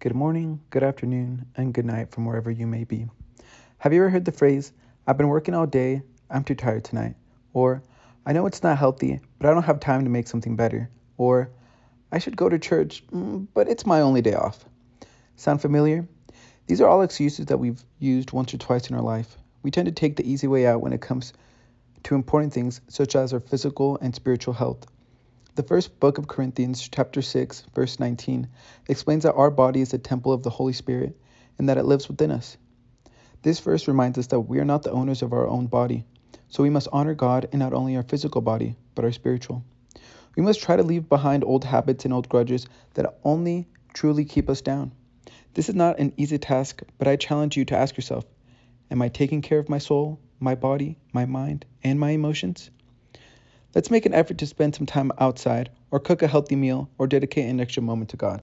Good morning, good afternoon, and good night from wherever you may be. Have you ever heard the phrase, I've been working all day, I'm too tired tonight? Or, I know it's not healthy, but I don't have time to make something better? Or, I should go to church, mm, but it's my only day off. Sound familiar? These are all excuses that we've used once or twice in our life. We tend to take the easy way out when it comes to important things such as our physical and spiritual health. The first book of Corinthians, chapter 6, verse 19, explains that our body is the temple of the Holy Spirit and that it lives within us. This verse reminds us that we are not the owners of our own body, so we must honor God in not only our physical body, but our spiritual. We must try to leave behind old habits and old grudges that only truly keep us down. This is not an easy task, but I challenge you to ask yourself Am I taking care of my soul, my body, my mind, and my emotions? Let's make an effort to spend some time outside, or cook a healthy meal, or dedicate an extra moment to God.